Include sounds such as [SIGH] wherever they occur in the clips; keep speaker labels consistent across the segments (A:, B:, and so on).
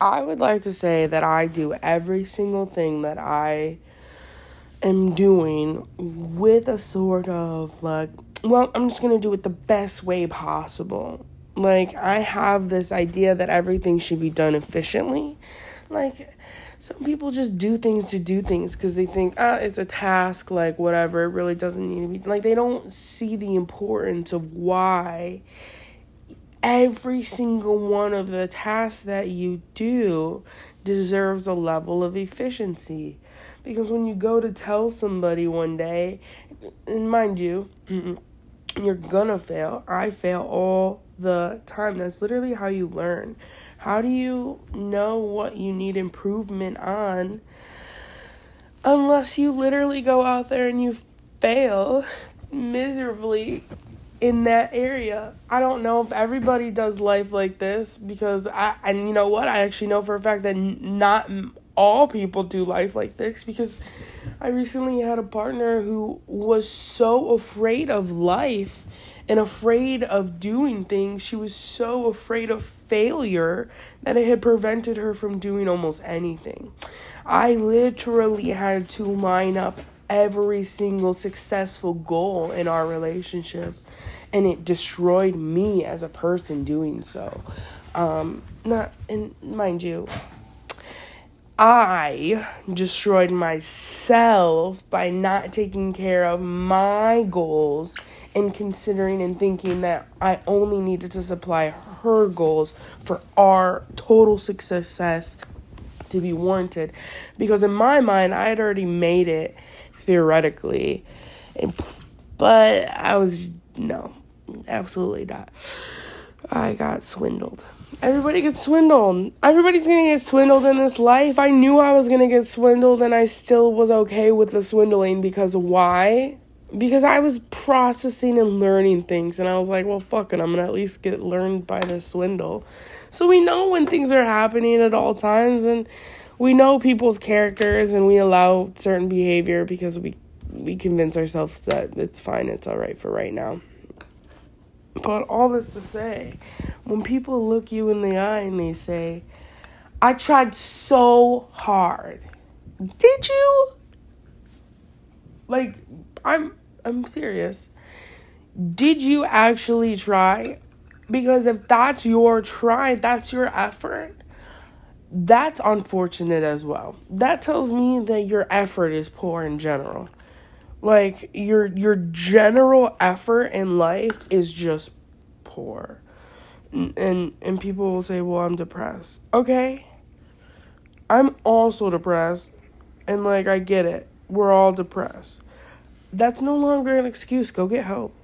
A: I would like to say that I do every single thing that I am doing with a sort of like, well, I'm just going to do it the best way possible. Like, I have this idea that everything should be done efficiently. Like, some people just do things to do things because they think, ah, it's a task, like, whatever. It really doesn't need to be. Like, they don't see the importance of why every single one of the tasks that you do deserves a level of efficiency. Because when you go to tell somebody one day, and mind you, [CLEARS THROAT] you're gonna fail. I fail all the time. That's literally how you learn. How do you know what you need improvement on unless you literally go out there and you fail miserably in that area. I don't know if everybody does life like this because I and you know what? I actually know for a fact that not all people do life like this because I recently had a partner who was so afraid of life and afraid of doing things. She was so afraid of failure that it had prevented her from doing almost anything. I literally had to line up every single successful goal in our relationship and it destroyed me as a person doing so um not and mind you I destroyed myself by not taking care of my goals and considering and thinking that I only needed to supply her goals for our total success to be warranted. Because in my mind, I had already made it theoretically. But I was, no, absolutely not. I got swindled. Everybody gets swindled. Everybody's gonna get swindled in this life. I knew I was gonna get swindled and I still was okay with the swindling because why? because I was processing and learning things, and I was like, well, fuck it, I'm gonna at least get learned by the swindle. So we know when things are happening at all times, and we know people's characters, and we allow certain behavior because we we convince ourselves that it's fine, it's all right for right now. But all this to say, when people look you in the eye and they say, I tried so hard. Did you? Like, I'm I'm serious. Did you actually try? Because if that's your try, that's your effort, that's unfortunate as well. That tells me that your effort is poor in general. Like your your general effort in life is just poor. And, and people will say, "Well, I'm depressed." Okay? I'm also depressed. And like I get it. We're all depressed that's no longer an excuse. Go get help.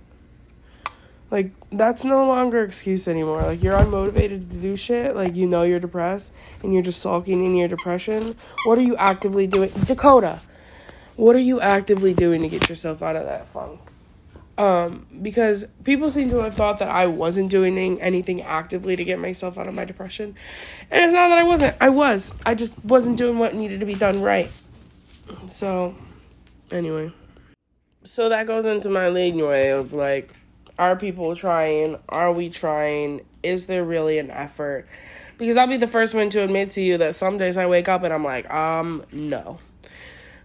A: Like that's no longer excuse anymore. Like you're unmotivated to do shit. Like you know you're depressed and you're just sulking in your depression. What are you actively doing, Dakota? What are you actively doing to get yourself out of that funk? Um, because people seem to have thought that I wasn't doing anything actively to get myself out of my depression, and it's not that I wasn't. I was. I just wasn't doing what needed to be done right. So, anyway so that goes into my leading way of like, are people trying? Are we trying? Is there really an effort? Because I'll be the first one to admit to you that some days I wake up and I'm like, um, no.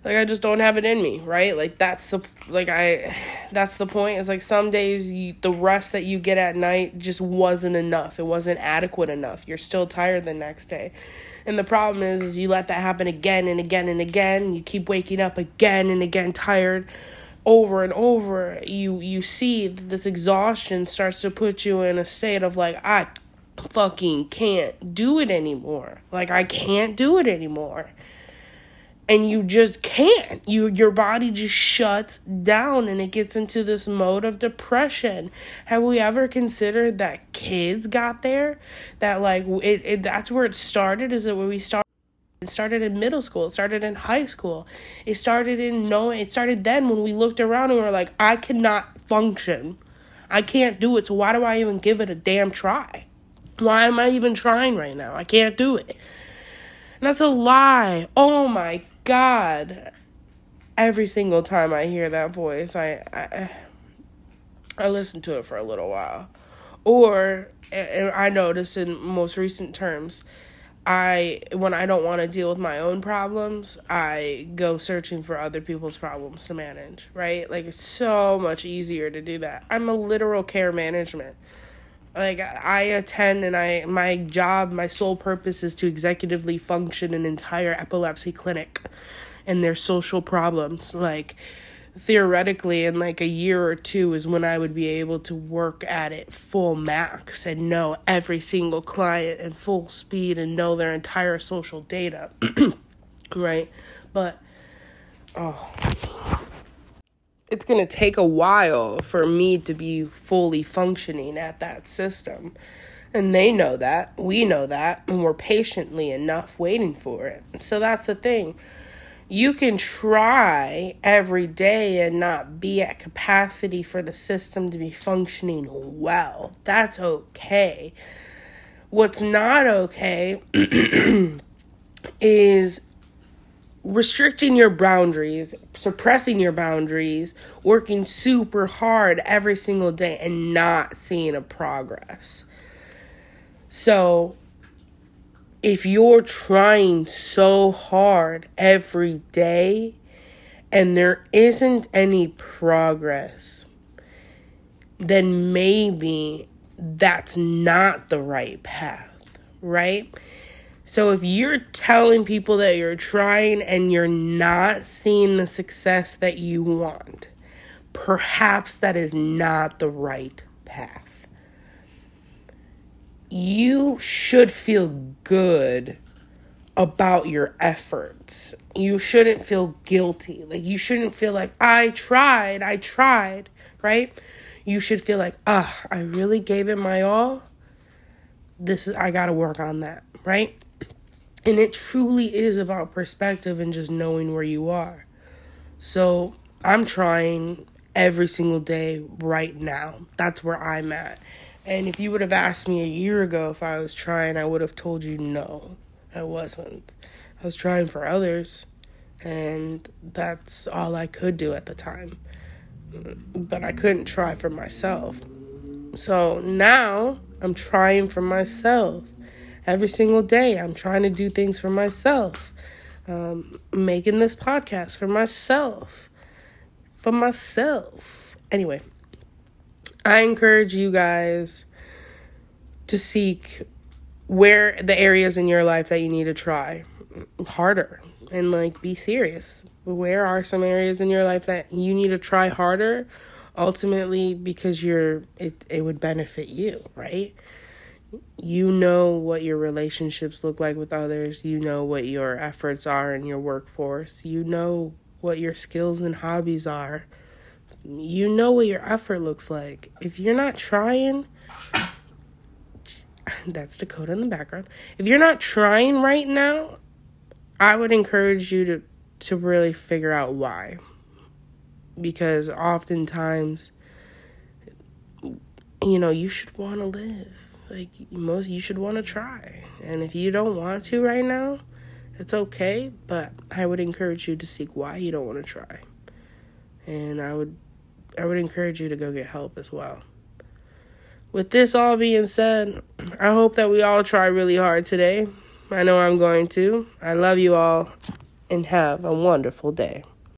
A: Like I just don't have it in me, right? Like that's the like I that's the point. It's like some days you, the rest that you get at night just wasn't enough. It wasn't adequate enough. You're still tired the next day. And the problem is, is you let that happen again and again and again. You keep waking up again and again tired over and over you you see this exhaustion starts to put you in a state of like I fucking can't do it anymore. Like I can't do it anymore. And you just can't. You your body just shuts down and it gets into this mode of depression. Have we ever considered that kids got there? That like it, it that's where it started is it where we start it started in middle school. It started in high school. It started in no. It started then when we looked around and we were like, I cannot function. I can't do it. So why do I even give it a damn try? Why am I even trying right now? I can't do it. And that's a lie. Oh my god. Every single time I hear that voice, I I, I listen to it for a little while. Or I notice in most recent terms I when I don't want to deal with my own problems, I go searching for other people's problems to manage, right? Like it's so much easier to do that. I'm a literal care management. Like I attend and I my job, my sole purpose is to executively function an entire epilepsy clinic and their social problems. Like theoretically in like a year or two is when I would be able to work at it full max and know every single client in full speed and know their entire social data. [CLEARS THROAT] right? But oh it's going to take a while for me to be fully functioning at that system. And they know that. We know that. And we're patiently enough waiting for it. So that's the thing you can try every day and not be at capacity for the system to be functioning well. That's okay. What's not okay [CLEARS THROAT] is restricting your boundaries, suppressing your boundaries, working super hard every single day and not seeing a progress. So, if you're trying so hard every day and there isn't any progress, then maybe that's not the right path, right? So if you're telling people that you're trying and you're not seeing the success that you want, perhaps that is not the right path you should feel good about your efforts. You shouldn't feel guilty. Like, you shouldn't feel like, I tried, I tried, right? You should feel like, ah, I really gave it my all. This is, I gotta work on that, right? And it truly is about perspective and just knowing where you are. So, I'm trying every single day right now. That's where I'm at. And if you would have asked me a year ago if I was trying, I would have told you no, I wasn't. I was trying for others, and that's all I could do at the time. But I couldn't try for myself. So now I'm trying for myself. Every single day, I'm trying to do things for myself. Um, making this podcast for myself. For myself. Anyway, I encourage you guys to seek where the areas in your life that you need to try harder and like be serious. Where are some areas in your life that you need to try harder ultimately because you're it it would benefit you, right? You know what your relationships look like with others, you know what your efforts are in your workforce, you know what your skills and hobbies are you know what your effort looks like. If you're not trying, [LAUGHS] that's Dakota in the background. If you're not trying right now, I would encourage you to to really figure out why. Because oftentimes you know, you should want to live. Like most you should want to try. And if you don't want to right now, it's okay, but I would encourage you to seek why you don't want to try. And I would I would encourage you to go get help as well. With this all being said, I hope that we all try really hard today. I know I'm going to. I love you all and have a wonderful day.